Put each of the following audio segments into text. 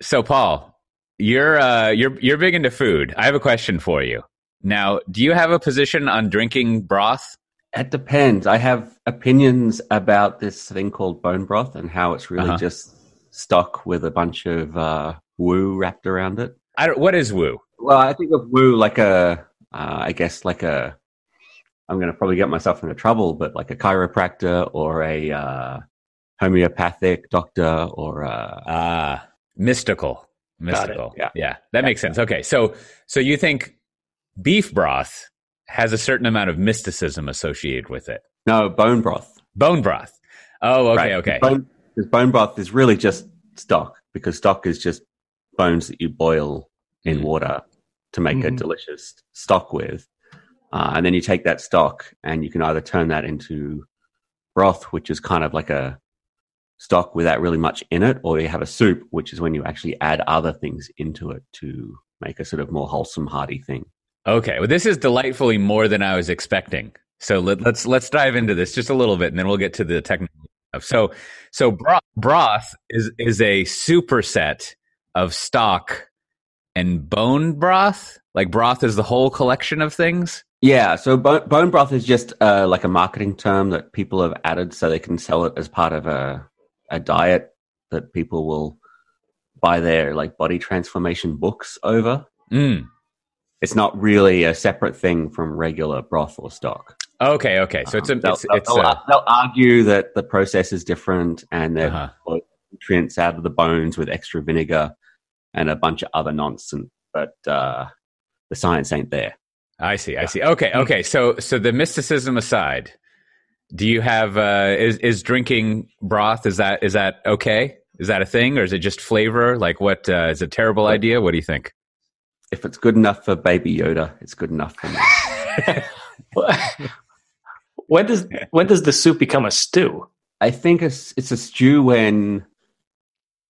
So, Paul, you're uh, you're you're big into food. I have a question for you. Now, do you have a position on drinking broth? It depends. I have opinions about this thing called bone broth and how it's really Uh-huh. just stock with a bunch of uh, woo wrapped around it. I don't, what is woo? Well, I think of woo like a, uh, I guess like a, I'm going to probably get myself into trouble, but like a chiropractor or a uh, homeopathic doctor or a, Ah, mystical. Mystical. Yeah. Yeah, that makes sense. Okay, so so you think beef broth has a certain amount of mysticism associated with it? no bone broth. Bone broth. Oh, okay, right? okay. Bone, because bone broth is really just stock because stock is just bones that you boil in Mm. water to make a Mhm. delicious stock with. Uh, and then you take that stock and you can either turn that into broth, which is kind of like a stock without really much in it, or you have a soup, which is when you actually add other things into it to make a sort of more wholesome, hearty thing. Okay, well, this is delightfully more than I was expecting. So let, let's let's dive into this just a little bit, and then we'll get to the technical stuff. So, so broth, broth is is a superset of stock and bone broth. Like broth is the whole collection of things. Yeah, so bone, bone broth is just uh, like a marketing term that people have added so they can sell it as part of a a diet that people will buy their like body transformation books over. Mm. It's not really a separate thing from regular broth or stock. Okay, okay. So it's a they'll, it's, they'll- it's they'll, a, they'll argue that the process is different and they've uh-huh. put nutrients out of the bones with extra vinegar and a bunch of other nonsense, but uh, the science ain't there. I see. I see. Okay. Okay. So, so the mysticism aside, do you have uh, is is drinking broth? Is that is that okay? Is that a thing, or is it just flavor? Like, what uh, is a terrible idea? What do you think? If it's good enough for Baby Yoda, it's good enough for me. when does when does the soup become a stew? I think it's it's a stew when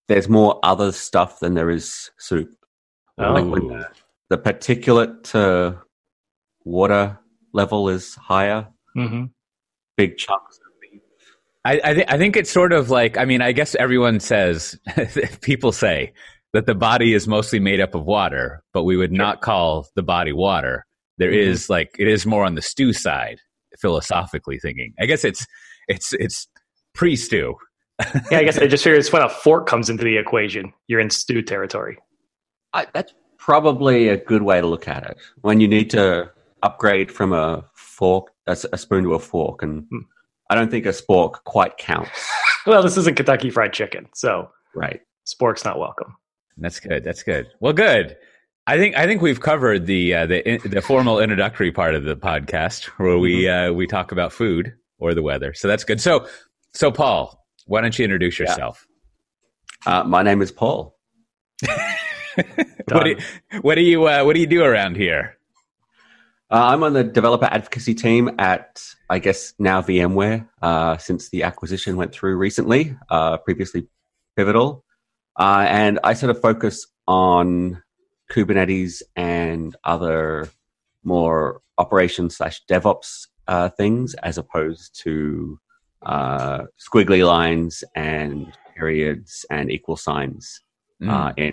there's more other stuff than there is soup. Oh. Like when the, the particulate to water level is higher, hmm big chunks. of beef. I I, th- I think it's sort of like I mean I guess everyone says people say that the body is mostly made up of water, but we would not call the body water. There Mhm. is like it is more on the stew side, philosophically thinking. I guess it's it's it's pre stew. Yeah, I guess I just figured it's when a fork comes into the equation, you're in stew territory. I, that's probably a good way to look at it. When you need to upgrade from a fork, a, s- a spoon to a fork, and Hmm. I don't think a spork quite counts. Well, this isn't Kentucky Fried Chicken, so Right. spork's not welcome. That's good. That's good. Well, good. I think I think we've covered the uh, the the formal introductory part of the podcast where we uh, we talk about food or the weather. So that's good. So so Paul, why don't you introduce Yeah. yourself? Uh, my name is Paul. what do you, what do you uh, what do you do around here? Uh, I'm on the developer advocacy team at, I guess, now VMware, uh, since the acquisition went through recently, uh, previously Pivotal. Uh, and I sort of focus on Kubernetes and other more operation slash DevOps uh, things as opposed to uh, squiggly lines and periods and equal signs Mm, uh, in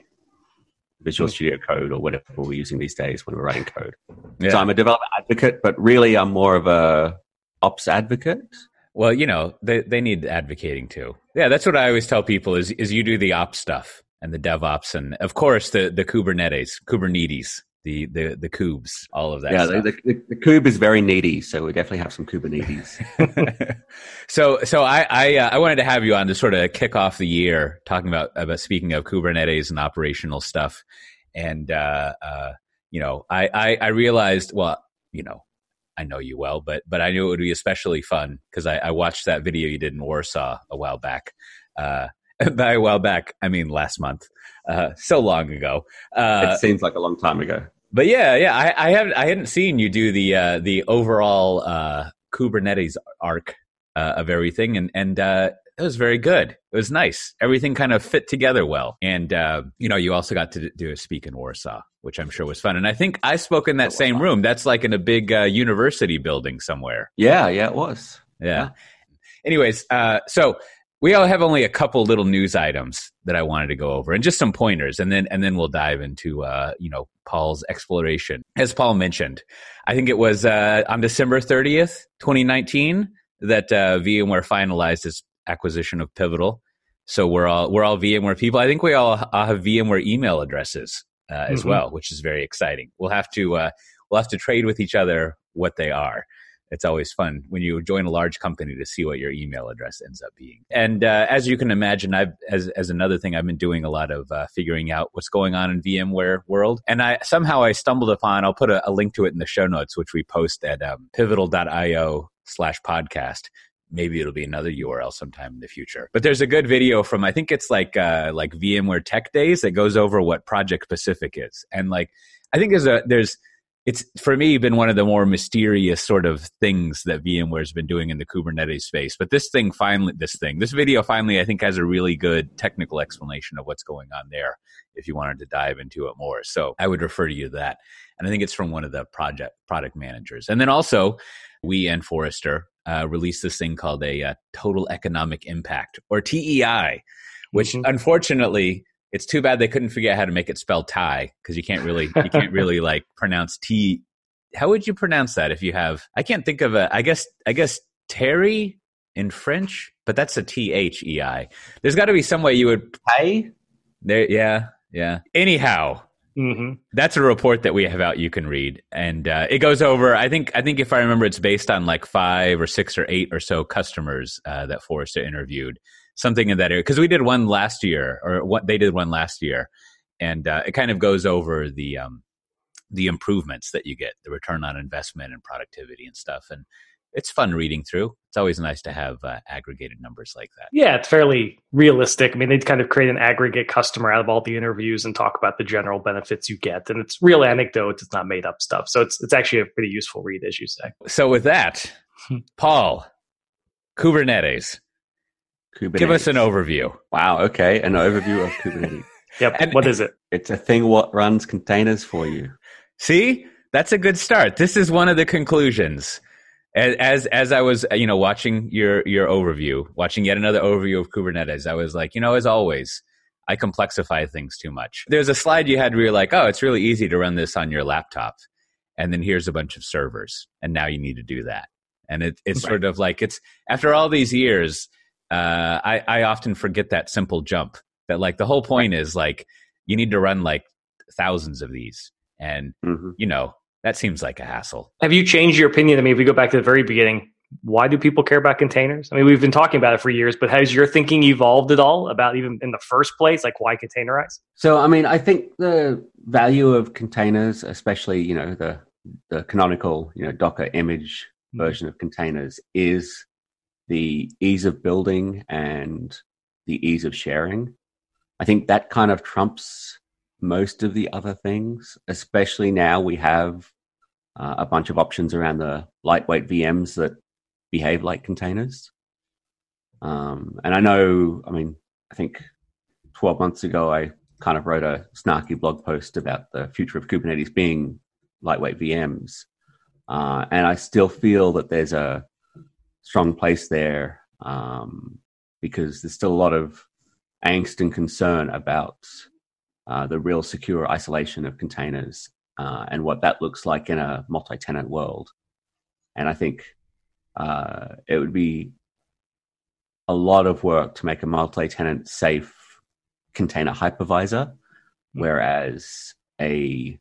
Visual hmm. Studio Code or whatever we're using these days when we're writing code. yeah. So I'm a developer advocate, but really I'm more of a ops advocate. Well, you know, they they need advocating too. Yeah, that's what I always tell people is is you do the ops stuff and the DevOps and of course the the Kubernetes, Kubernetes, the the the kubes, all of that. yeah, stuff. the, the, the kube is very needy, so we definitely have some Kubernetes. so so I I, uh, I wanted to have you on to sort of kick off the year talking about about speaking of Kubernetes and operational stuff, and uh, uh, you know I, I I realized well you know I know you well, but but I knew it would be especially fun because I, I watched that video you did in Warsaw a while back. Uh, by a while back, I mean last month, uh, so long ago. Uh, it seems like a long time ago. But yeah, yeah, I, I have I hadn't seen you do the uh, the overall uh, Kubernetes arc uh, of everything, and and uh, it was very good. It was nice. Everything kind of fit together well, and uh, you know, you also got to do a speak in Warsaw, which I'm sure was fun. And I think I spoke in that same room. That's like in a big uh, university building somewhere. Yeah, yeah, it was. Yeah. Anyways, uh, so we all have only a couple little news items that I wanted to go over, and just some pointers, and then and then we'll dive into uh, you know Paul's exploration. As Paul mentioned, I think it was uh, on December thirtieth, twenty nineteen, that uh, VMware finalized its acquisition of Pivotal. So we're all we're all VMware people. I think we all have VMware email addresses uh, as mm-hmm. well, which is very exciting. We'll have to uh, we'll have to trade with each other what they are it's always fun when you join a large company to see what your email address ends up being. And uh, as you can imagine, I've as as another thing, I've been doing a lot of uh, figuring out what's going on in VMware world. And I somehow I stumbled upon. I'll put a, a link to it in the show notes, which we post at um, pivotal.io slash podcast. Maybe it'll be another URL sometime in the future. But there's a good video from I think it's like uh, like VMware Tech Days that goes over what Project Pacific is, and like I think there's a there's it's for me been one of the more mysterious sort of things that VMware's been doing in the Kubernetes space. But this thing finally, this thing, this video finally, I think has a really good technical explanation of what's going on there. If you wanted to dive into it more, so I would refer to you to that. And I think it's from one of the project product managers. And then also, we and Forrester uh, released this thing called a uh, total economic impact or TEI, which mm-hmm. unfortunately it's too bad they couldn't figure out how to make it spell tie because you can't really you can't really like pronounce T. How would you pronounce that if you have? I can't think of a. I guess I guess Terry in French, but that's a T H E I. There's got to be some way you would pay. There, yeah, yeah. Anyhow, Mm-hmm. That's a report that we have out. You can read, and uh, it goes over. I think. I think if I remember, it's based on like five or six or eight or so customers uh, that Forrester interviewed, something in that area because we did one last year or what they did one last year and uh, it kind of goes over the um, the improvements that you get the return on investment and productivity and stuff and it's fun reading through. It's always nice to have uh, aggregated numbers like that. Yeah it's fairly realistic. I mean they kind of create an aggregate customer out of all the interviews and talk about the general benefits you get and it's real anecdotes it's not made up stuff so it's it's actually a pretty useful read as you say. So with that paul kubernetes Kubernetes. Give us an overview. Wow. Okay. An overview of Kubernetes. yep. And, what is it? It's a thing what runs containers for you. See, that's a good start. This is one of the conclusions. As, as as I was, you know, watching your your overview, watching yet another overview of Kubernetes, I was like, you know, as always, I complexify things too much. There's a slide you had where you're like, oh, it's really easy to run this on your laptop, and then here's a bunch of servers, and now you need to do that. And it, it's right. sort of like it's after all these years, uh, I, I often forget that simple jump that like the whole point is like you need to run like thousands of these. And mm-hmm. you know that seems like a hassle. Have you changed your opinion? I mean if we go back to the very beginning why do people care about containers? I mean we've been talking about it for years but has your thinking evolved at all about even in the first place like why containerize? So i mean i think the value of containers especially you know the the canonical you know docker image mm-hmm. version of containers is the ease of building and the ease of sharing. I think that kind of trumps most of the other things, especially now we have uh, a bunch of options around the lightweight VMs that behave like containers. Um, and I know, I mean, I think 12 months ago, I kind of wrote a snarky blog post about the future of Kubernetes being lightweight VMs. Uh, and I still feel that there's a strong place there um, because there's still a lot of angst and concern about uh, the real secure isolation of containers uh, and what that looks like in a multi-tenant world. And I think uh, it would be a lot of work to make a multi-tenant safe container hypervisor, hmm. whereas a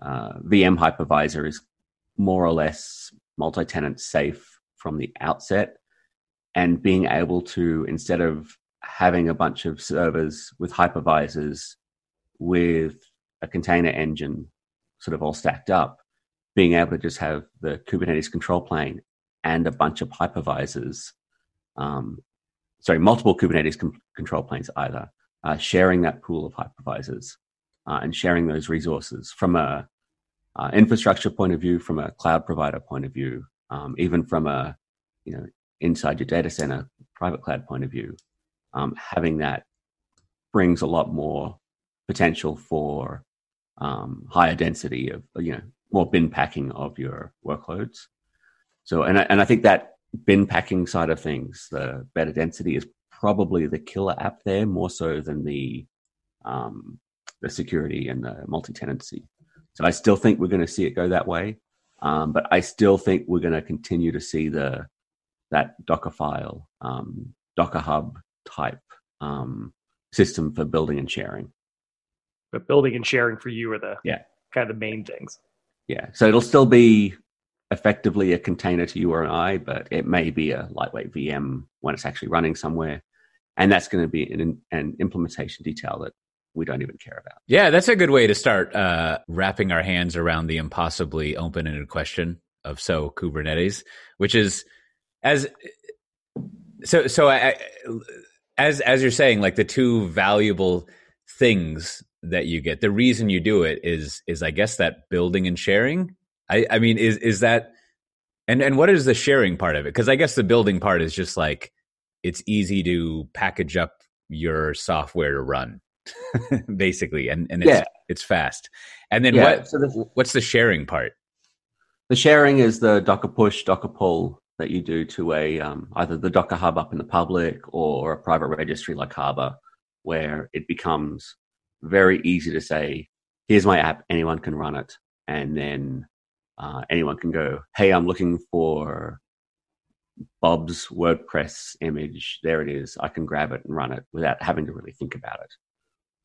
uh, VM hypervisor is more or less multi-tenant safe from the outset and being able to instead of having a bunch of servers with hypervisors with a container engine sort of all stacked up being able to just have the kubernetes control plane and a bunch of hypervisors um, sorry multiple kubernetes com- control planes either uh, sharing that pool of hypervisors uh, and sharing those resources from a uh, infrastructure point of view from a cloud provider point of view um, even from a you know inside your data center private cloud point of view, um, having that brings a lot more potential for um, higher density of you know more bin packing of your workloads. So and I, and I think that bin packing side of things, the better density is probably the killer app there more so than the um, the security and the multi-tenancy. So I still think we're going to see it go that way, um, but I still think we're going to continue to see the that Dockerfile, um, Docker Hub type um, system for building and sharing. But building and sharing for you are the yeah kind of the main things. Yeah, so it'll still be effectively a container to you or I, but it may be a lightweight VM when it's actually running somewhere, and that's going to be an, an implementation detail that we don't even care about. Yeah, that's a good way to start uh, wrapping our hands around the impossibly open-ended question of so Kubernetes, which is as so so I, as as you're saying, like the two valuable things that you get, the reason you do it is is I guess that building and sharing. I I mean, is is that and and what is the sharing part of it? Because I guess the building part is just like it's easy to package up your software to run basically and and it's yeah. it's fast. And then yeah, what so what's the sharing part? The sharing is the docker push docker pull that you do to a um, either the docker hub up in the public or a private registry like harbor where it becomes very easy to say here's my app anyone can run it. And then uh, anyone can go hey i'm looking for bob's wordpress image. There it is. I can grab it and run it without having to really think about it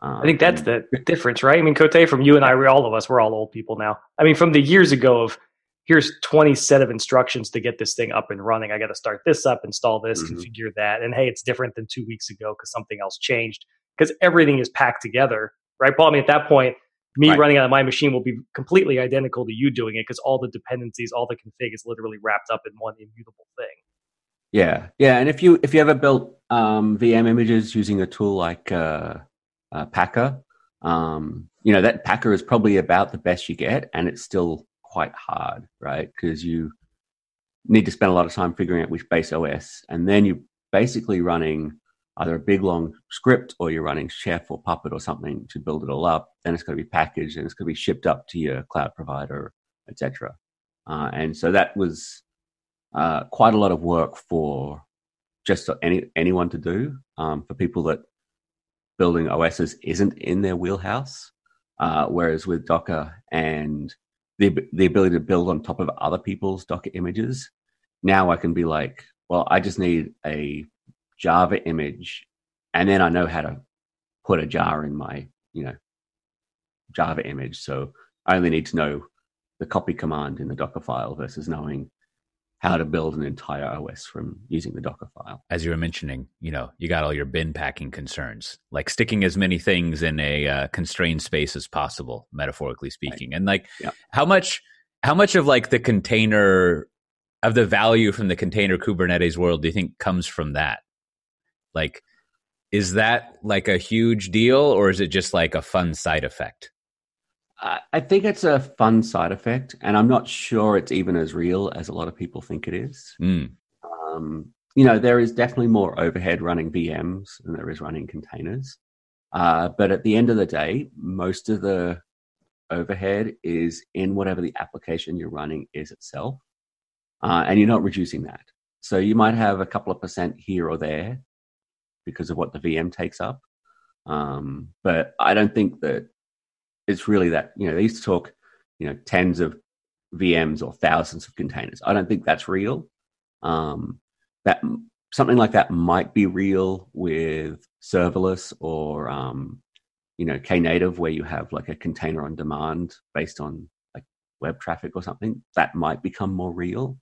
um, I think that's the difference, right? I mean, Cote, from you and I, we all of us, we're all old people now. I mean, from the years ago of here's 20 set of instructions to get this thing up and running. I got to start this up, install this, mm-hmm. configure that. And hey, it's different than two weeks ago because something else changed because everything is packed together, right? Paul, I mean, at that point, me right. running on my machine will be completely identical to you doing it because all the dependencies, all the config is literally wrapped up in one immutable thing. Yeah, yeah, and if you if you ever built um, VM images using a tool like uh, uh, Packer. Um, you know, that Packer is probably about the best you get, and it's still quite hard, right? Because you need to spend a lot of time figuring out which base OS, and then you're basically running either a big long script or you're running Chef or Puppet or something to build it all up. Then it's going to be packaged and it's going to be shipped up to your cloud provider, etc. Uh, and so that was uh, quite a lot of work for just any anyone to do um, for people that building OSs isn't in their wheelhouse. Uh, whereas with Docker and the the ability to build on top of other people's Docker images, now I can be like, well, I just need a Java image, and then I know how to put a jar in my you know Java image. So I only need to know the copy command in the Docker file versus knowing how to build an entire OS from using the Docker file. As you were mentioning, you know, you got all your bin packing concerns, like sticking as many things in a uh, constrained space as possible, metaphorically speaking. Right. And like, yeah. how much, how much of like the container of the value from the container Kubernetes world do you think comes from that? Like, is that like a huge deal, or is it just like a fun side effect? I think it's a fun side effect, and I'm not sure it's even as real as a lot of people think it is. Mm. Um, you know, there is definitely more overhead running VMs than there is running containers. Uh, but at the end of the day, most of the overhead is in whatever the application you're running is itself. Uh, and you're not reducing that. So you might have a couple of percent here or there because of what the VM takes up. Um, but I don't think that it's really that you know they used to talk you know tens of VMs or thousands of containers. I don't think that's real. Um, that something like that might be real with serverless or um, you know Knative, where you have like a container on demand based on like web traffic or something. That might become more real,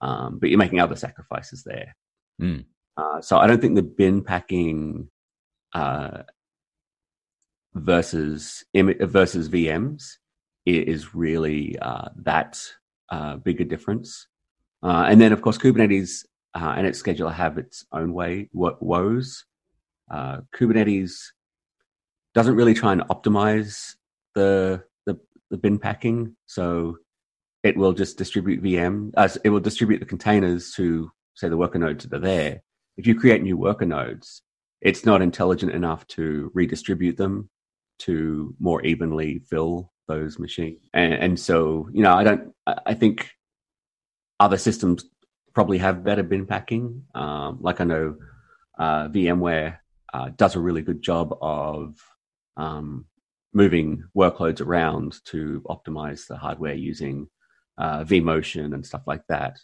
um, but you're making other sacrifices there. Mm. Uh, so I don't think the bin packing uh, versus versus VMs is really uh, that uh, bigger difference. Uh, and then, of course, Kubernetes uh, and its scheduler have its own way woes. Uh, Kubernetes doesn't really try and optimize the, the, the bin packing, so it will just distribute VM. It will distribute the containers to say the worker nodes that are there. If you create new worker nodes, it's not intelligent enough to redistribute them to more evenly fill those machines. And, and so, you know, I don't, I think other systems probably have better bin packing. Um, like I know uh, VMware uh, does a really good job of um, moving workloads around to optimize the hardware using uh, vMotion and stuff like that.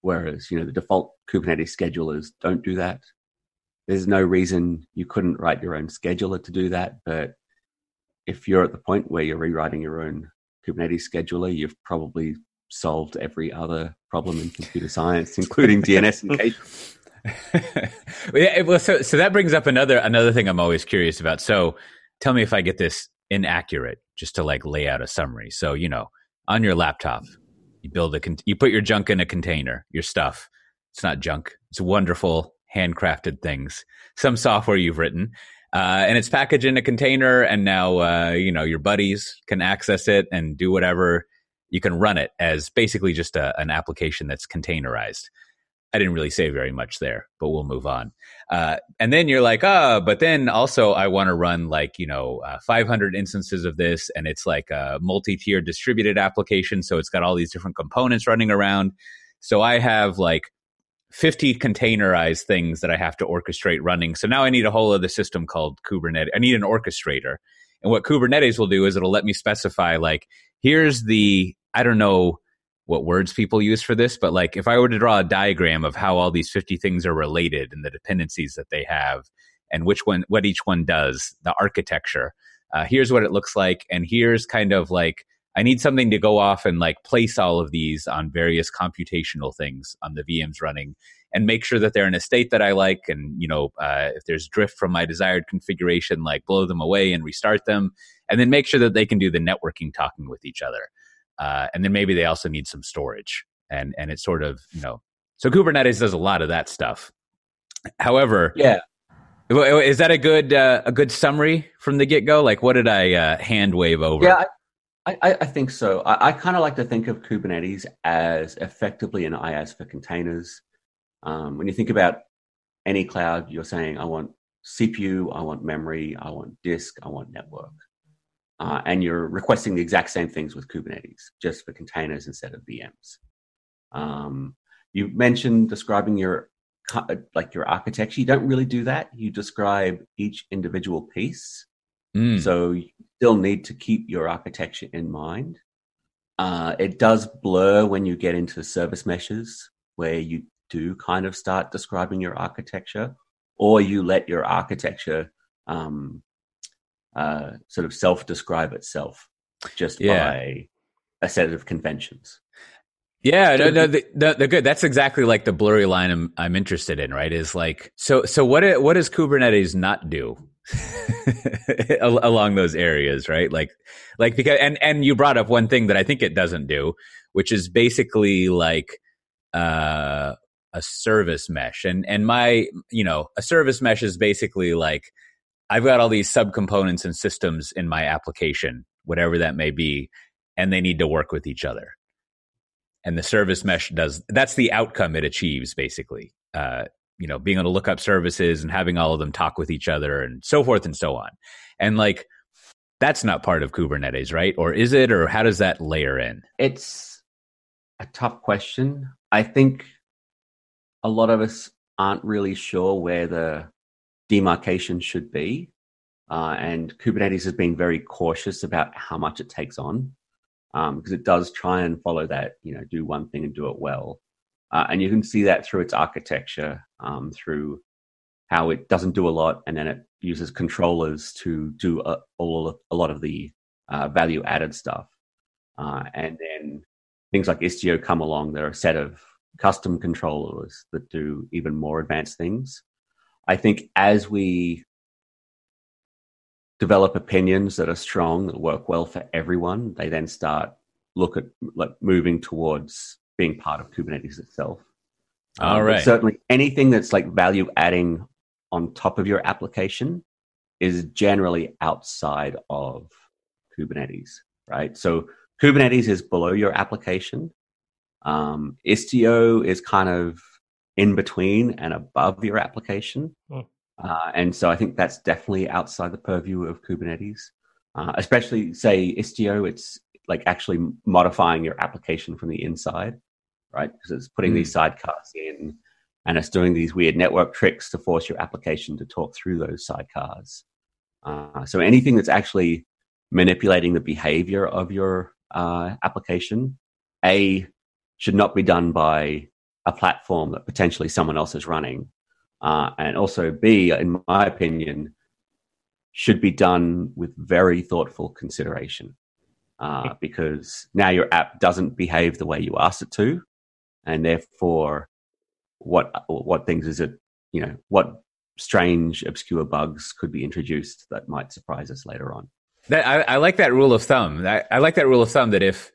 Whereas, you know, the default Kubernetes schedulers don't do that. There's no reason you couldn't write your own scheduler to do that. But if you're at the point where you're rewriting your own Kubernetes scheduler, you've probably solved every other problem in computer science, including DNS and cache. yeah, well, so so that brings up another another thing I'm always curious about. So, tell me if I get this inaccurate, just to like lay out a summary. So, you know, on your laptop, you build a con- you put your junk in a container, your stuff. It's not junk. It's wonderful handcrafted things. Some software you've written. Uh, and it's packaged in a container, and now uh, you know your buddies can access it and do whatever. You can run it as basically just a, an application that's containerized. I didn't really say very much there, but we'll move on. Uh, and then you're like, ah, oh, but then also I want to run like, you know, uh, 500 instances of this, and it's like a multi tier distributed application. So it's got all these different components running around. So I have like 50 containerized things that I have to orchestrate running. So now I need a whole other system called Kubernetes. I need an orchestrator. And what Kubernetes will do is it'll let me specify, like, here's the, I don't know, what words people use for this, but like if I were to draw a diagram of how all these 50 things are related and the dependencies that they have and which one, what each one does, the architecture, uh, here's what it looks like. And here's kind of like, I need something to go off and like place all of these on various computational things on the VMs running and make sure that they're in a state that I like. And, you know, uh, if there's drift from my desired configuration, like blow them away and restart them. And then make sure that they can do the networking talking with each other. Uh, and then maybe they also need some storage. And and it's sort of you know so Kubernetes does a lot of that stuff. However, yeah, is that a good uh, a good summary from the get go? Like, what did I uh, hand wave over? Yeah, I, I, think so. I, I kind of like to think of Kubernetes as effectively an IaaS for containers. Um, when you think about any cloud, you're saying, I want CPU, I want memory, I want disk, I want network uh, and you're requesting the exact same things with Kubernetes, just for containers instead of VMs. Um, you mentioned describing your like your architecture. You don't really do that. You describe each individual piece. Mm. So you still need to keep your architecture in mind. Uh, it does blur when you get into service meshes where you do kind of start describing your architecture, or you let your architecture um, uh, sort of self describe itself just yeah. by a set of conventions. Yeah, no, no, the, the, the, good. That's exactly like the blurry line I'm I'm interested in. Right? Is like so. So what? What does Kubernetes not do along those areas? Right? Like, like because and and you brought up one thing that I think it doesn't do, which is basically like uh, a service mesh. And and my you know a service mesh is basically like I've got all these subcomponents and systems in my application, whatever that may be, and they need to work with each other. And the service mesh does that's the outcome it achieves, basically. Uh, you know, being able to look up services and having all of them talk with each other and so forth and so on. And like that's not part of Kubernetes, right? Or is it, or how does that layer in? It's a tough question. I think a lot of us aren't really sure where the demarcation should be. Uh, and Kubernetes has been very cautious about how much it takes on because um, it does try and follow that, you know, do one thing and do it well. Uh, and you can see that through its architecture, um, through how it doesn't do a lot and then it uses controllers to do a, all, a lot of the uh, value added stuff. Uh, and then things like Istio come along. There are a set of custom controllers that do even more advanced things. I think as we develop opinions that are strong that work well for everyone, they then start look at like moving towards being part of Kubernetes itself. All um, right. Certainly, anything that's like value adding on top of your application is generally outside of Kubernetes, right? So Kubernetes is below your application. Um, Istio is kind of in between and above your application. Hmm. Uh, and so I think that's definitely outside the purview of Kubernetes, uh, especially say Istio, it's like actually modifying your application from the inside, right? Because it's putting mm. these sidecars in and it's doing these weird network tricks to force your application to talk through those sidecars. Uh, so anything that's actually manipulating the behavior of your uh, application, A, should not be done by a platform that potentially someone else is running. Uh, and also, B, in my opinion, should be done with very thoughtful consideration. Uh, because now your app doesn't behave the way you asked it to, and therefore, what what things is it? You know, what strange, obscure bugs could be introduced that might surprise us later on. That I, I like that rule of thumb. I, I like that rule of thumb that if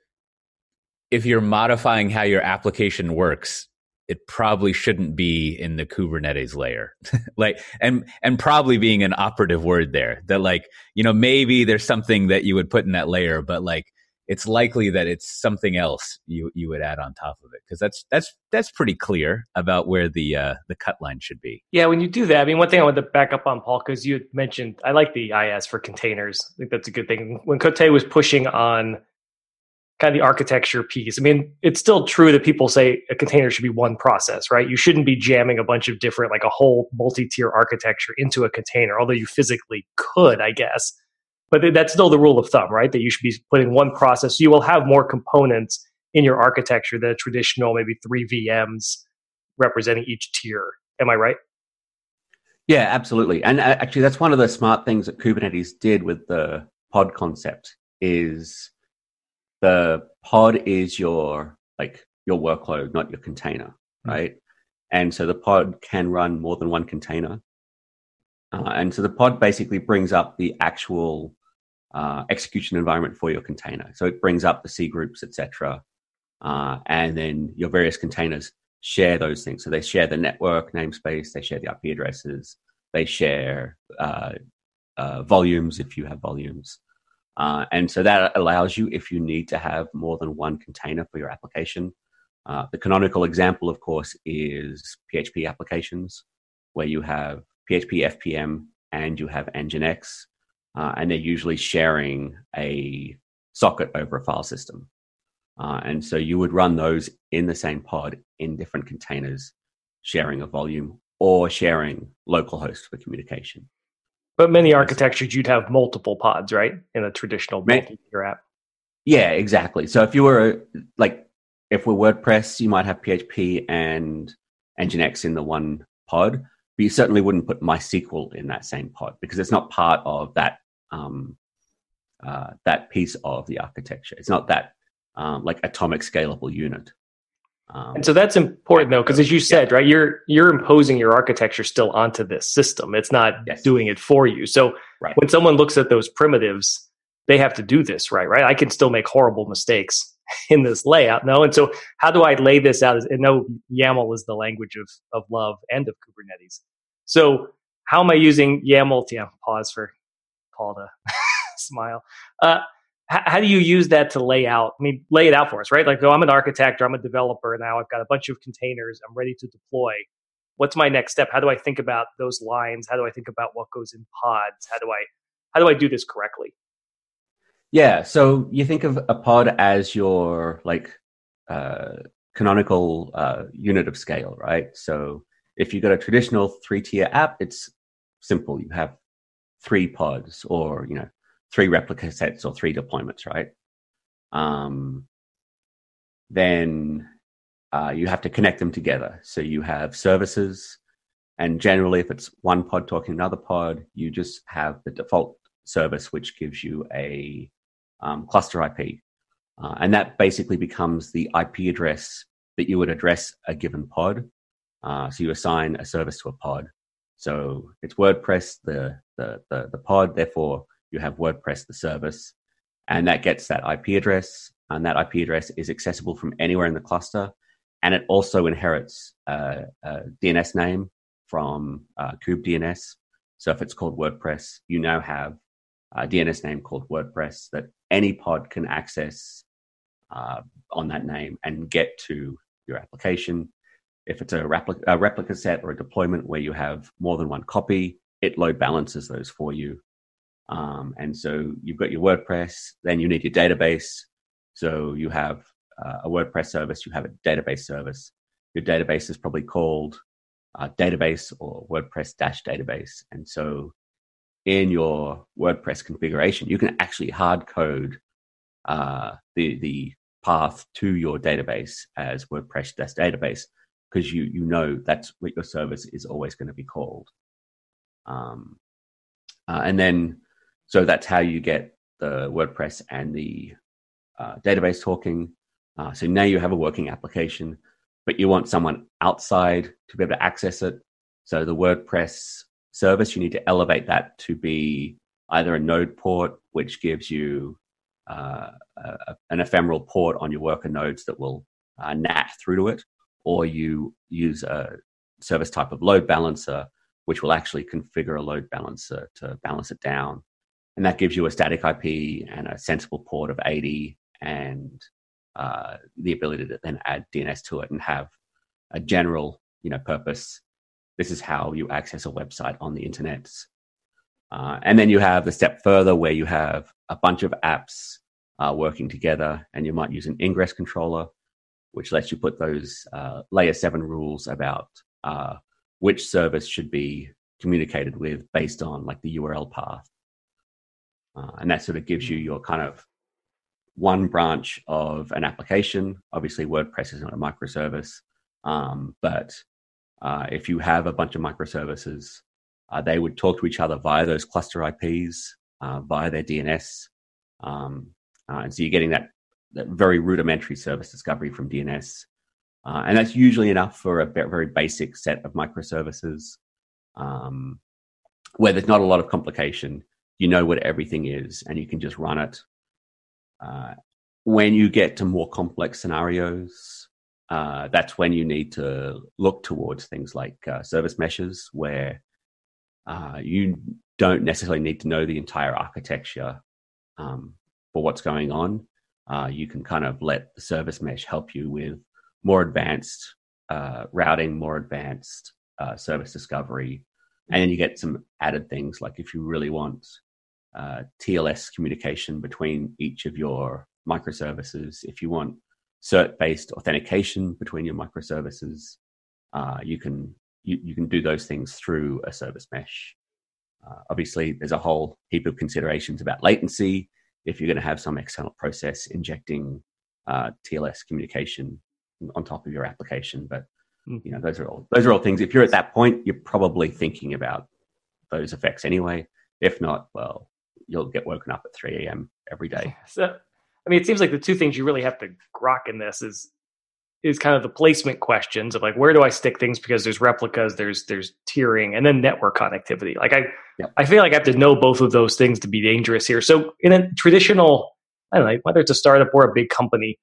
if you're modifying how your application works, it probably shouldn't be in the Kubernetes layer. like and and probably being an operative word there. That like, you know, maybe there's something that you would put in that layer, but like it's likely that it's something else you you would add on top of it because that's that's that's pretty clear about where the uh, the cut line should be. Yeah, when you do that, I mean, one thing I want to back up on Paul because you mentioned I like the IaaS for containers. I think that's a good thing. When Cote was pushing on kind of the architecture piece, I mean, it's still true that people say a container should be one process, right? You shouldn't be jamming a bunch of different, like a whole multi-tier architecture into a container, although you physically could, I guess but that's still the rule of thumb, right? That you should be putting one process. So you will have more components in your architecture than a traditional, maybe three VMs representing each tier. Am I right? Yeah, absolutely. And uh, actually, that's one of the smart things that Kubernetes did with the pod concept is the pod is your like your workload, not your container, mm-hmm. right? And so the pod can run more than one container. Uh, and so the pod basically brings up the actual uh, execution environment for your container. So it brings up the C groups, etc. Uh, and then your various containers share those things. So they share the network namespace, they share the IP addresses, they share uh, uh, volumes if you have volumes. Uh, and so that allows you, if you need to have more than one container for your application. Uh, the canonical example, of course, is PHP applications, where you have PHP FPM and you have Nginx uh, and they're usually sharing a socket over a file system. Uh, and so you would run those in the same pod in different containers, sharing a volume or sharing localhost for communication. But many architectures, you'd have multiple pods, right? In a traditional multi-tier app. Yeah, exactly. So if you were like, if we're WordPress, you might have PHP and Nginx in the one pod, but you certainly wouldn't put MySQL in that same pod because it's not part of that um, uh, that piece of the architecture. It's not that um, like atomic scalable unit. Um, and so that's important though, because as you said, yeah. right, you're you're imposing your architecture still onto this system. It's not yes. doing it for you. So right. when someone looks at those primitives, they have to do this right, right? I can still make horrible mistakes in this layout, no. And so how do I lay this out? And no, YAML is the language of of love and of Kubernetes. So how am I using YAML? Yeah, pause for Paul to smile. Uh, how do you use that to lay out? I mean, lay it out for us, right? Like, oh, I'm an architect or I'm a developer now. I've got a bunch of containers. I'm ready to deploy. What's my next step? How do I think about those lines? How do I think about what goes in pods? How do I how do I do this correctly? Yeah, so you think of a pod as your like uh, canonical uh, unit of scale, right? So if you've got a traditional three tier app, it's simple. You have three pods or you know three replica sets or three deployments, right? Um, then uh, you have to connect them together. So you have services, and generally, if it's one pod talking another pod, you just have the default service, which gives you a um, cluster IP, uh, and that basically becomes the IP address that you would address a given pod. Uh, so you assign a service to a pod, so it's WordPress, the, the, the, the pod, therefore you have WordPress, the service, and that gets that IP address, and that IP address is accessible from anywhere in the cluster. And it also inherits a, a DNS name from uh, kubedns. So if it's called WordPress, you now have a DNS name called WordPress that any pod can access uh, on that name and get to your application if it's a, replica, a replica set or a deployment where you have more than one copy, it load balances those for you. Um, and so you've got your WordPress, then you need your database. So you have uh, a WordPress service, you have a database service. Your database is probably called uh, database or WordPress database. And so in your WordPress configuration, you can actually hard code uh, the the path to your database as WordPress database because you you know that's what your service is always going to be called. Um, uh, and then so that's how you get the WordPress and the uh, database talking. Uh, so now you have a working application, but you want someone outside to be able to access it. So the WordPress service, you need to elevate that to be either a node port, which gives you uh, a, an ephemeral port on your worker nodes that will uh, NAT through to it, or you use a service type of load balancer, which will actually configure a load balancer to balance it down. And that gives you a static IP and a sensible port of 80 and uh, the ability to then add DNS to it and have a general, you know, purpose. This is how you access a website on the internet. Uh, and then you have the step further where you have a bunch of apps uh, working together, and you might use an ingress controller, which lets you put those uh, layer seven rules about uh, which service should be communicated with based on like the URL path. Uh, and that sort of gives you your kind of one branch of an application. Obviously, WordPress is not a microservice, um, but uh, if you have a bunch of microservices, uh, they would talk to each other via those cluster IPs, uh, via their DNS. Um, uh, and so you're getting that, that very rudimentary service discovery from DNS. Uh, and that's usually enough for a very basic set of microservices um, where there's not a lot of complication. You know what everything is, and you can just run it uh, when you get to more complex scenarios, uh, that's when you need to look towards things like uh, service meshes, where uh, you don't necessarily need to know the entire architecture um, for what's going on. Uh, you can kind of let the service mesh help you with more advanced uh, routing, more advanced service discovery, and then you get some added things like if you really want uh, TLS communication between each of your microservices. If you want cert based authentication between your microservices, uh, you can you, you can do those things through a service mesh. Uh, obviously, there's a whole heap of considerations about latency. If you're going to have some external process injecting uh, TLS communication on top of your application, but you know mm-hmm. those are all those are all things. If you're at that point, you're probably thinking about those effects anyway. If not, well, you'll get woken up at 3 a.m. every day. So, I mean, it seems like the two things you really have to grok in this is is kind of the placement questions of like where do I stick things because there's replicas, there's there's tiering, and then network connectivity. Like I yep. I feel like I have to know both of those things to be dangerous here. So in a traditional, I don't know, whether it's a startup or a big company,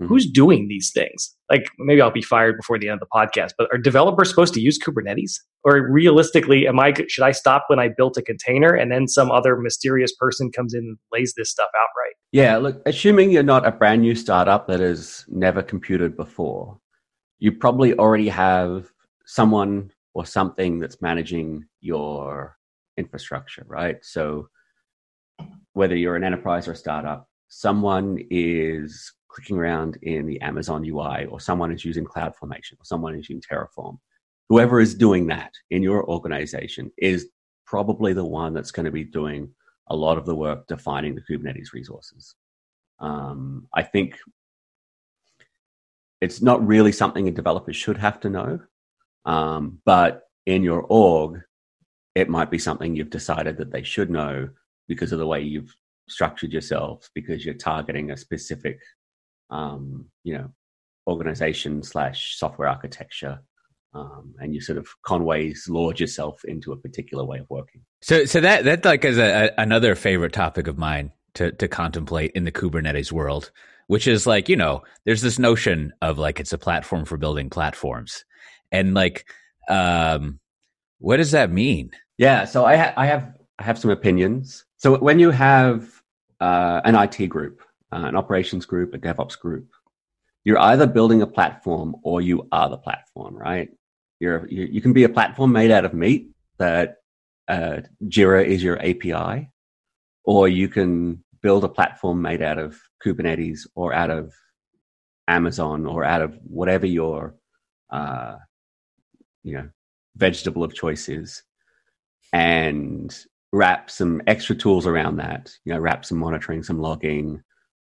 Mm-hmm. Who's doing these things? Like maybe I'll be fired before the end of the podcast, but are developers supposed to use Kubernetes? Or realistically, am I should I stop when I built a container and then some other mysterious person comes in and lays this stuff out right? Yeah, look, assuming you're not a brand new startup that has never computed before, you probably already have someone or something that's managing your infrastructure, right? So whether you're an enterprise or a startup, someone is clicking around in the Amazon UI, or someone is using CloudFormation, or someone is using Terraform. Whoever is doing that in your organization is probably the one that's going to be doing a lot of the work defining the Kubernetes resources. Um, I think it's not really something a developer should have to know, um, but in your org, it might be something you've decided that they should know because of the way you've structured yourself, because you're targeting a specific um, you know, organization slash software architecture. Um, and you sort of Conway's lawed yourself into a particular way of working. So, so that that like is a, a, another favorite topic of mine to to contemplate in the Kubernetes world, which is like you know, there's this notion of like it's a platform for building platforms, and like, um, what does that mean? Yeah, so I ha- I have I have some opinions. So when you have uh, an IT group uh, an operations group, a DevOps group. You're either building a platform or you are the platform, right? You're, you, you can be a platform made out of meat that uh, Jira is your API, or you can build a platform made out of Kubernetes or out of Amazon or out of whatever your uh, you know vegetable of choice is, and wrap some extra tools around that. You know, wrap some monitoring, some logging,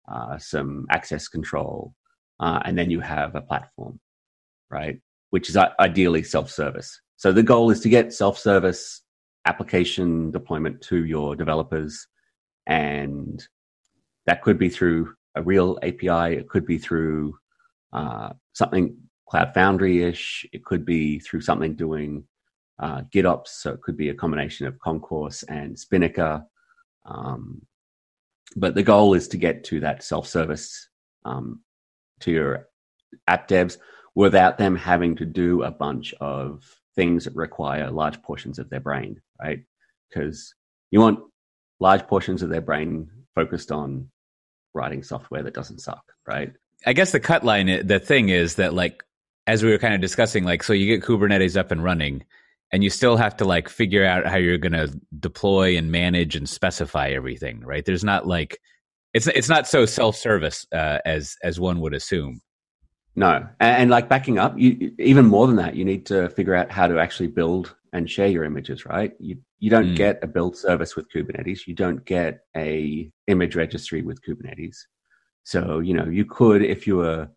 uh, some access control, uh, and then you have a platform, right? Which is ideally self-service. So the goal is to get self-service application deployment to your developers, and that could be through a real API. It could be through uh, something Cloud Foundry ish. It could be through something doing uh, GitOps. So it could be a combination of Concourse and Spinnaker. Um, but the goal is to get to that self service um, to your app devs without them having to do a bunch of things that require large portions of their brain, right? Because you want large portions of their brain focused on writing software that doesn't suck, right? I guess the cut line, the thing is that like as we were kind of discussing, like so you get Kubernetes up and running, and you still have to like figure out how you're going to deploy and manage and specify everything, right? There's not like it's it's not so self service uh, as as one would assume. No, and, and, like backing up, you even more than that, you need to figure out how to actually build and share your images, right? You you don't mm. get a build service with Kubernetes. You don't get a image registry with Kubernetes. So you know you could, if you were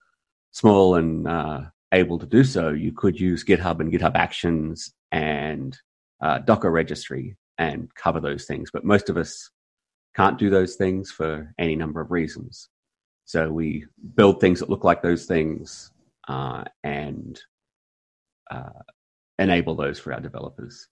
small and uh, able to do so, you could use GitHub and GitHub Actions and uh, Docker registry and cover those things. But most of us can't do those things for any number of reasons. So we build things that look like those things uh, and uh, enable those for our developers.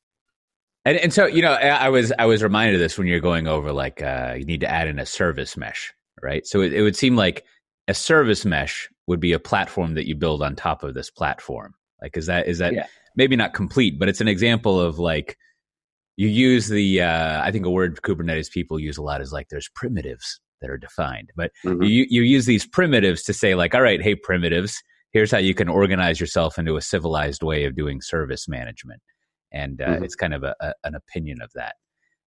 And, and so you know, I was I was reminded of this when you're going over like uh, you need to add in a service mesh, right? So it, it would seem like a service mesh would be a platform that you build on top of this platform. Like, is that is that yeah. maybe not complete, but it's an example of like you use the uh, I think a word Kubernetes people use a lot is like there's primitives that are defined, but mm-hmm. you you use these primitives to say like, all right, hey primitives, here's how you can organize yourself into a civilized way of doing service management, and uh, mm-hmm. it's kind of a, a, an opinion of that,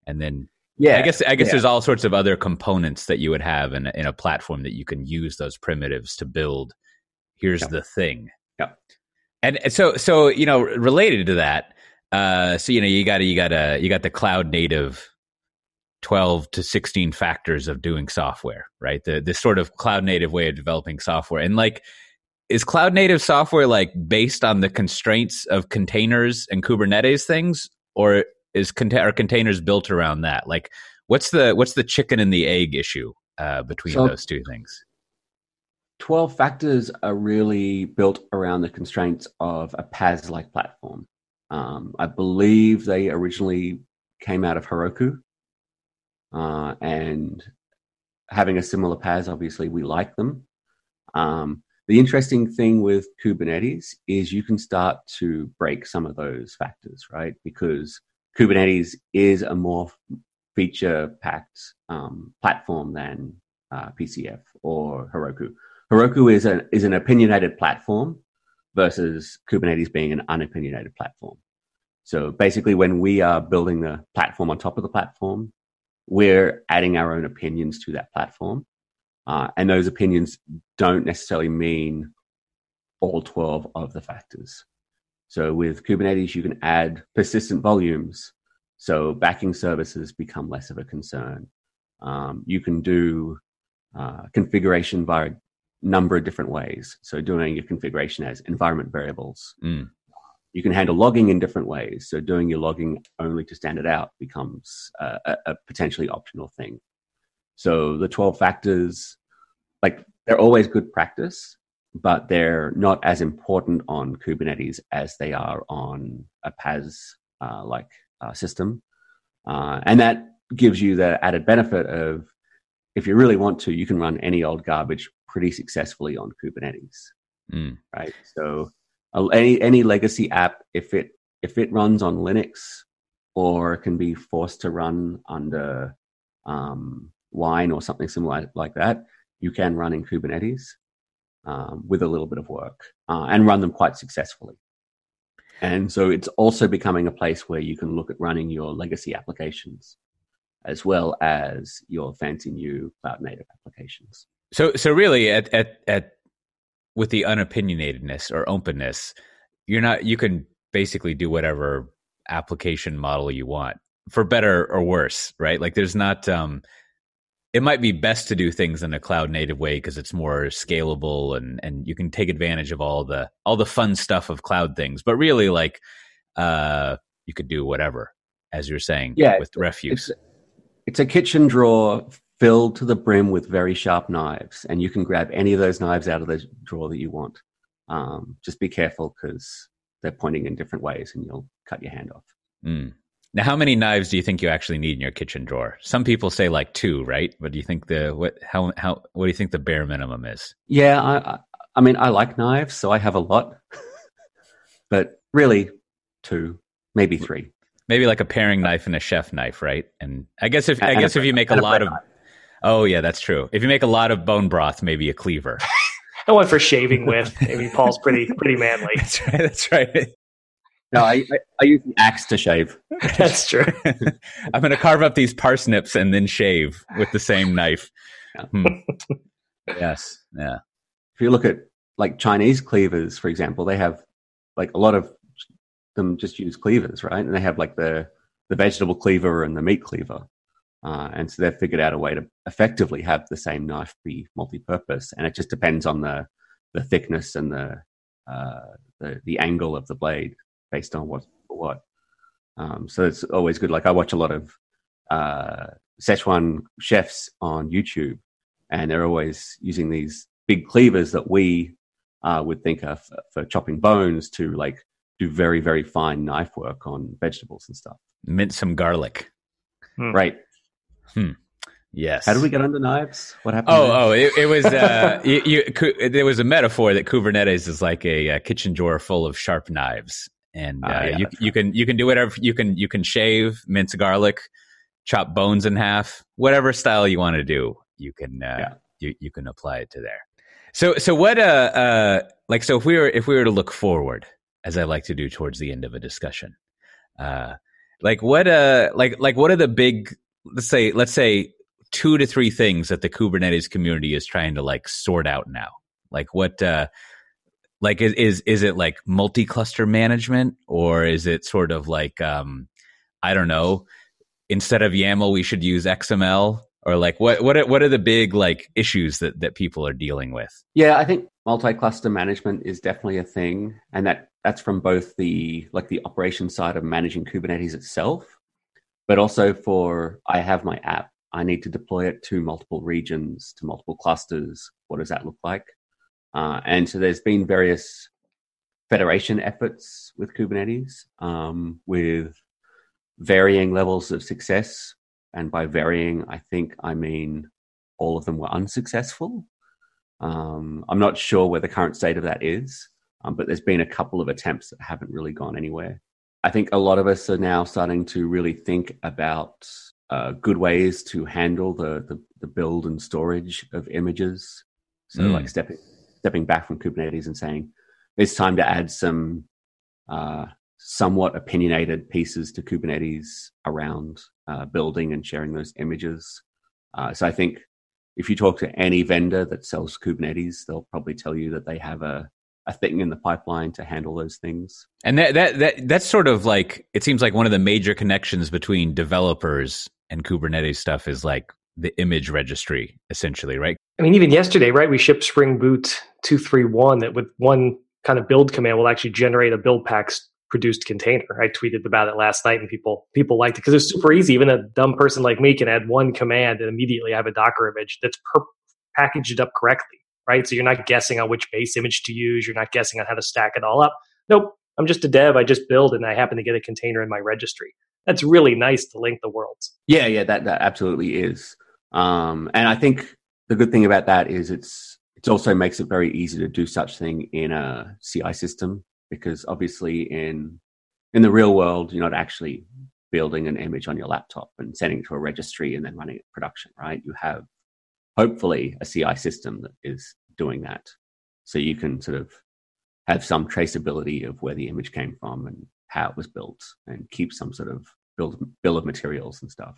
and then yeah, I guess I guess yeah. there's all sorts of other components that you would have in a, in a platform that you can use those primitives to build. Here's the thing. Yeah. And so so you know related to that, uh, so you know you got you got a you got the cloud native 12 to 16 factors of doing software, right? The this sort of cloud native way of developing software. And like is cloud native software like based on the constraints of containers and Kubernetes things or is are containers built around that? Like, what's the what's the chicken and the egg issue uh, between so, those two things? 12 factors are really built around the constraints of a PaaS like platform. Um, I believe they originally came out of Heroku. Uh, and having a similar PaaS, obviously, we like them. Um, the interesting thing with Kubernetes is you can start to break some of those factors, right? Because Kubernetes is a more feature packed um, platform than uh, PCF or Heroku. Heroku is, a, is an opinionated platform versus Kubernetes being an unopinionated platform. So basically, when we are building the platform on top of the platform, we're adding our own opinions to that platform. Uh, and those opinions don't necessarily mean all 12 of the factors. So with Kubernetes, you can add persistent volumes. So backing services become less of a concern. Um, you can do uh, configuration via a number of different ways. So doing your configuration as environment variables. Mm. You can handle logging in different ways. So doing your logging only to standard out becomes a, a potentially optional thing. So the 12 factors, like they're always good practice, but they're not as important on Kubernetes as they are on a PaaS uh, like uh, system. Uh, and that gives you the added benefit of if you really want to, you can run any old garbage pretty successfully on Kubernetes. Mm. Right. So any any legacy app, if it if it runs on Linux or can be forced to run under um, Wine or something similar like that, you can run in Kubernetes um, with a little bit of work uh, and run them quite successfully. And so it's also becoming a place where you can look at running your legacy applications as well as your fancy new cloud native applications. So, so really, at at at with the unopinionatedness or openness, you're not. You can basically do whatever application model you want for better or worse, right? Like there's not um it might be best to do things in a cloud native way because it's more scalable and and you can take advantage of all the all the fun stuff of cloud things. But really like uh you could do whatever as you're saying yeah, with refuse. It's, it's a kitchen drawer filled to the brim with very sharp knives and you can grab any of those knives out of the drawer that you want. Um, just be careful because they're pointing in different ways and you'll cut your hand off. Mm. Now, how many knives do you think you actually need in your kitchen drawer? Some people say like two, right? But do you think the what how how what do you think the bare minimum is? Yeah, I I mean I like knives, so I have a lot, but really two, maybe three. Maybe like a paring knife and a chef knife, right? And I guess if and I guess if you make a lot of, knife. oh yeah, that's true. If you make a lot of bone broth, maybe a cleaver. I went for shaving with. Maybe Paul's pretty pretty manly. That's right. That's right. No, I, I, I use the axe to shave. That's true. I'm going to carve up these parsnips and then shave with the same knife. Yeah. Hmm. yes. Yeah. If you look at like Chinese cleavers, for example, they have like a lot of them just use cleavers, right? And they have like the the vegetable cleaver and the meat cleaver. Uh, and so they've figured out a way to effectively have the same knife be multi-purpose, and it just depends on the the thickness and the uh, the, the angle of the blade based on what what. Um, so it's always good. Like I watch a lot of uh, Szechuan chefs on YouTube, and they're always using these big cleavers that we uh, would think of for, for chopping bones to like do very very fine knife work on vegetables and stuff. Mint some garlic. Hmm. Right. Hmm. Yes. How did we get under knives? What happened? Oh, there? oh, it, it was uh, you, you, there was a metaphor that Kubernetes is like a, a, kitchen drawer full of sharp knives, and uh, uh, yeah, you you can you can do whatever you can you can shave, mince garlic, chop bones in half, whatever style you want to do. You can uh, yeah. you you can apply it to there. So so what uh uh like so if we were if we were to look forward, as I like to do towards the end of a discussion, uh, like what uh like like what are the big let's say let's say two to three things that the Kubernetes community is trying to like sort out now. Like what uh like is is, it like multi-cluster management or is it sort of like um i don't know instead of yaml we should use xml or like what what are, what are the big like issues that that people are dealing with? Yeah i think multi-cluster management is definitely a thing and that that's from both the like the operation side of managing kubernetes itself but also for i have my app i need to deploy it to multiple regions to multiple clusters. What does that look like uh, and so there's been various federation efforts with Kubernetes um, with varying levels of success. And by varying, I think I mean all of them were unsuccessful. Um, I'm not sure where the current state of that is, um, but there's been a couple of attempts that haven't really gone anywhere. I think a lot of us are now starting to really think about uh, good ways to handle the, the, the build and storage of images. So, mm. like stepping stepping back from Kubernetes and saying it's time to add some uh, somewhat opinionated pieces to Kubernetes around uh, building and sharing those images. Uh, so I think if you talk to any vendor that sells Kubernetes, they'll probably tell you that they have a a thing in the pipeline to handle those things. And that that that that's sort of like it seems like one of the major connections between developers and Kubernetes stuff is like the image registry essentially, right? I mean, even yesterday, right? We shipped Spring Boot 231 that with one kind of build command will actually generate a build packs produced container. I tweeted about it last night and people people liked it because it's super easy. Even a dumb person like me can add one command and immediately have a Docker image that's per- packaged up correctly, right? So you're not guessing on which base image to use. You're not guessing on how to stack it all up. Nope. I'm just a dev. I just build and I happen to get a container in my registry. That's really nice to link the worlds. Yeah, yeah, that that absolutely is. Um, and I think the good thing about that is it's it also makes it very easy to do such thing in a CI system because obviously in in the real world you're not actually building an image on your laptop and sending it to a registry and then running it production, right? You have hopefully a CI system that is doing that. So you can sort of have some traceability of where the image came from and how it was built and keep some sort of build bill of materials and stuff.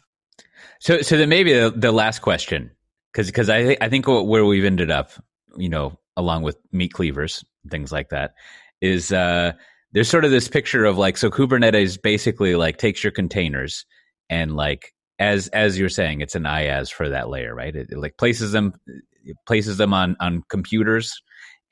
So, so then maybe the, the last question, because because I I think where we've ended up, you know, along with meat cleavers, things like that, is uh there's sort of this picture of like so Kubernetes basically like takes your containers and like as as you're saying, it's an IaaS for that layer, right? It, it like places them places them on on computers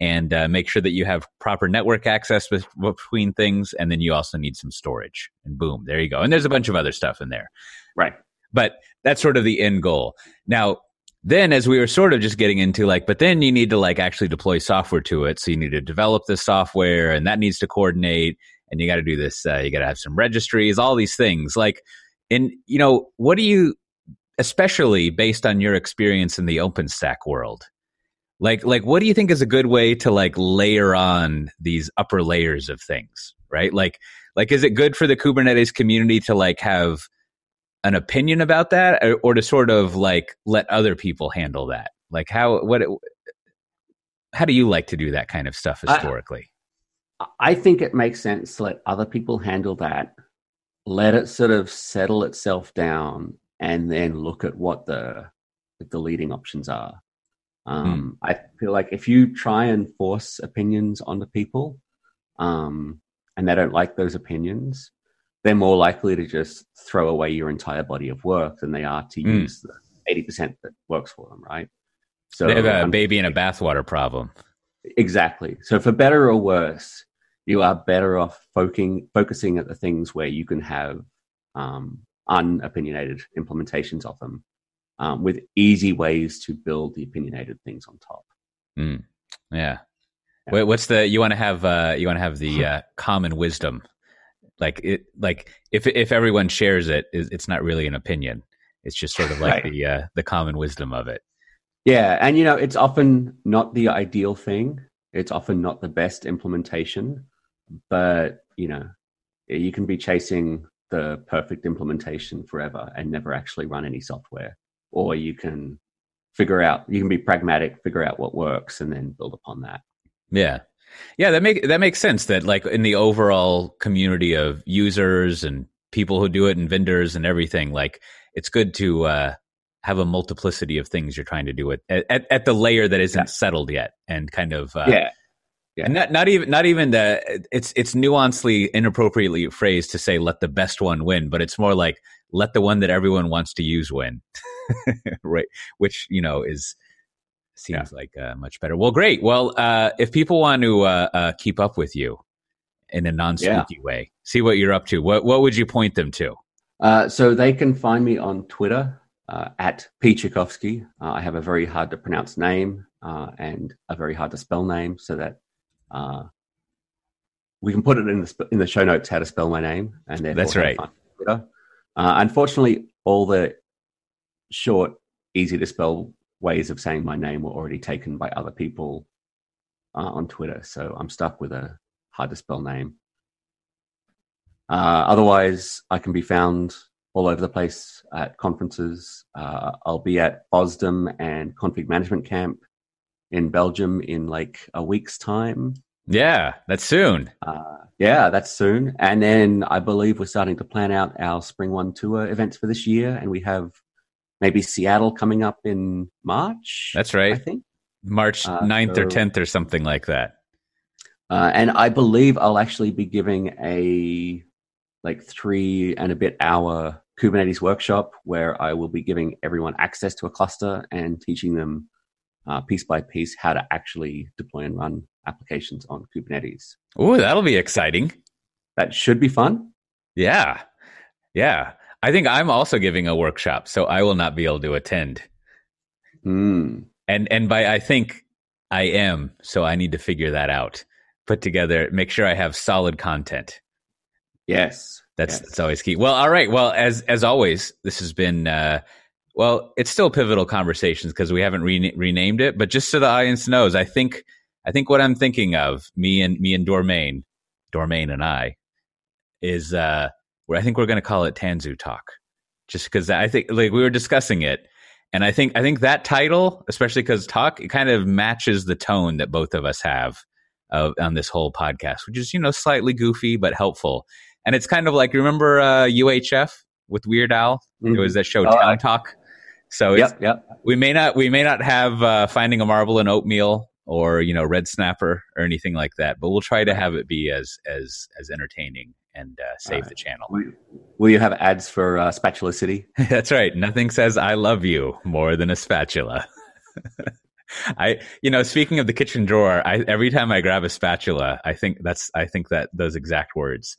and uh, make sure that you have proper network access with, between things, and then you also need some storage. And boom, there you go. And there's a bunch of other stuff in there, right? But that's sort of the end goal. Now, then as we were sort of just getting into like, but then you need to like actually deploy software to it. So you need to develop the software, and that needs to coordinate, and you got to do this. Uh, you got to have some registries, all these things. Like, and you know, what do you, especially based on your experience in the OpenStack world? like like what do you think is a good way to like layer on these upper layers of things right like like is it good for the kubernetes community to like have an opinion about that or, or to sort of like let other people handle that like how what how do you like to do that kind of stuff historically I, I think it makes sense to let other people handle that let it sort of settle itself down and then look at what the the leading options are Hmm. Um, mm. I feel like if you try and force opinions onto people, um, and they don't like those opinions, they're more likely to just throw away your entire body of work than they are to mm. use the eighty percent that works for them, right? So they have a um, baby in a bathwater problem. Exactly. So for better or worse, you are better off focusing focusing at the things where you can have um, unopinionated implementations of them um, with easy ways to build the opinionated things on top. Mm. Yeah. yeah. What's the you want to have? Uh, you want to have the uh, common wisdom, like it, like if if everyone shares it, it's not really an opinion. It's just sort of like right. the uh, the common wisdom of it. Yeah, and you know, it's often not the ideal thing. It's often not the best implementation, but you know, you can be chasing the perfect implementation forever and never actually run any software or you can figure out you can be pragmatic figure out what works and then build upon that yeah yeah that make that makes sense that like in the overall community of users and people who do it and vendors and everything like it's good to uh have a multiplicity of things you're trying to do it at, at, at the layer that isn't yeah. settled yet and kind of uh, yeah yeah. And not not even not even the it's it's nuancely inappropriately phrased to say let the best one win, but it's more like let the one that everyone wants to use win. right. Which, you know, is seems yeah. like uh, much better. Well, great. Well, uh, if people want to uh, uh keep up with you in a non spooky yeah. way, see what you're up to, what, what would you point them to? Uh, so they can find me on Twitter uh, at P. Czarkowski. I have a very hard to pronounce name and a very hard to spell name so that we can put it in the, in the show notes how to spell my name. And that's right. Twitter. unfortunately, all the short, easy to spell ways of saying my name were already taken by other people uh, on Twitter. So I'm stuck with a hard to spell name. Uh, otherwise, I can be found all over the place at conferences. Uh, I'll be at FOSDEM and Config Management Camp in Belgium in like a week's time. Yeah, that's soon. Uh, yeah, that's soon. And then I believe we're starting to plan out our SpringOne tour events for this year, and we have maybe Seattle coming up in March. That's right. I think March uh, 9th so, or 10th or something like that. Uh, and I believe I'll actually be giving a like three and a bit hour Kubernetes workshop where I will be giving everyone access to a cluster and teaching them uh, piece by piece how to actually deploy and run applications on Kubernetes. Oh, that'll be exciting. That should be fun. Yeah. Yeah. I think I'm also giving a workshop, so I will not be able to attend. Mm. And and by I think I am, so I need to figure that out. Put together, make sure I have solid content. Yes. That's yes. that's always key. Well, all right. Well, as as always, this has been uh well, it's still pivotal conversations because we haven't re- renamed it, but just so the audience knows, I think I think what I'm thinking of, me and me and Dormain, Dormain and I, is uh I think we're going to call it Tanzu Talk, just because I think like we were discussing it, and I think I think that title, especially because talk, it kind of matches the tone that both of us have uh, on this whole podcast, which is you know slightly goofy but helpful, and it's kind of like remember uh, UHF with Weird Al? Mm-hmm. It was that show oh, Town Talk. So yep, yep. we may not we may not have uh, finding a marble in oatmeal or you know red snapper or anything like that. But we'll try to have it be as as as entertaining and uh, save Right. the channel. Will, you have ads for uh, Spatula City? That's right. Nothing says I love you more than a spatula. I, you know, speaking of the kitchen drawer, I every time I grab a spatula, I think that's I think that those exact words,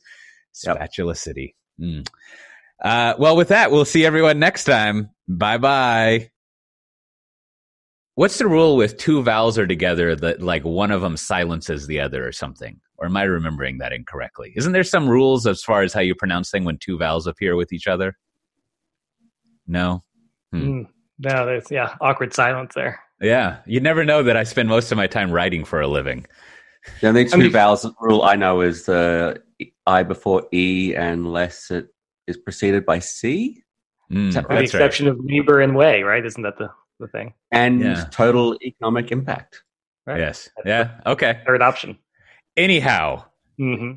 Yep. spatula city. Mm. Uh, well, with that, we'll see everyone next time. Bye bye. What's the rule with two vowels are together that like one of them silences the other or something? Or am I remembering that incorrectly? Isn't there some rules as far as how you pronounce thing when two vowels appear with each other? No. Hmm. Mm. No, there's yeah, awkward silence there. Yeah, you never know that I spend most of my time writing for a living. The only two mean- vowels rule I know is the I before E unless it is preceded by C Mm, that With the that's right. exception of neighbor and way, right? Isn't that the, the thing? and Yeah. total economic impact. Right. Yes. Yeah. Okay. Third option. Anyhow, hmm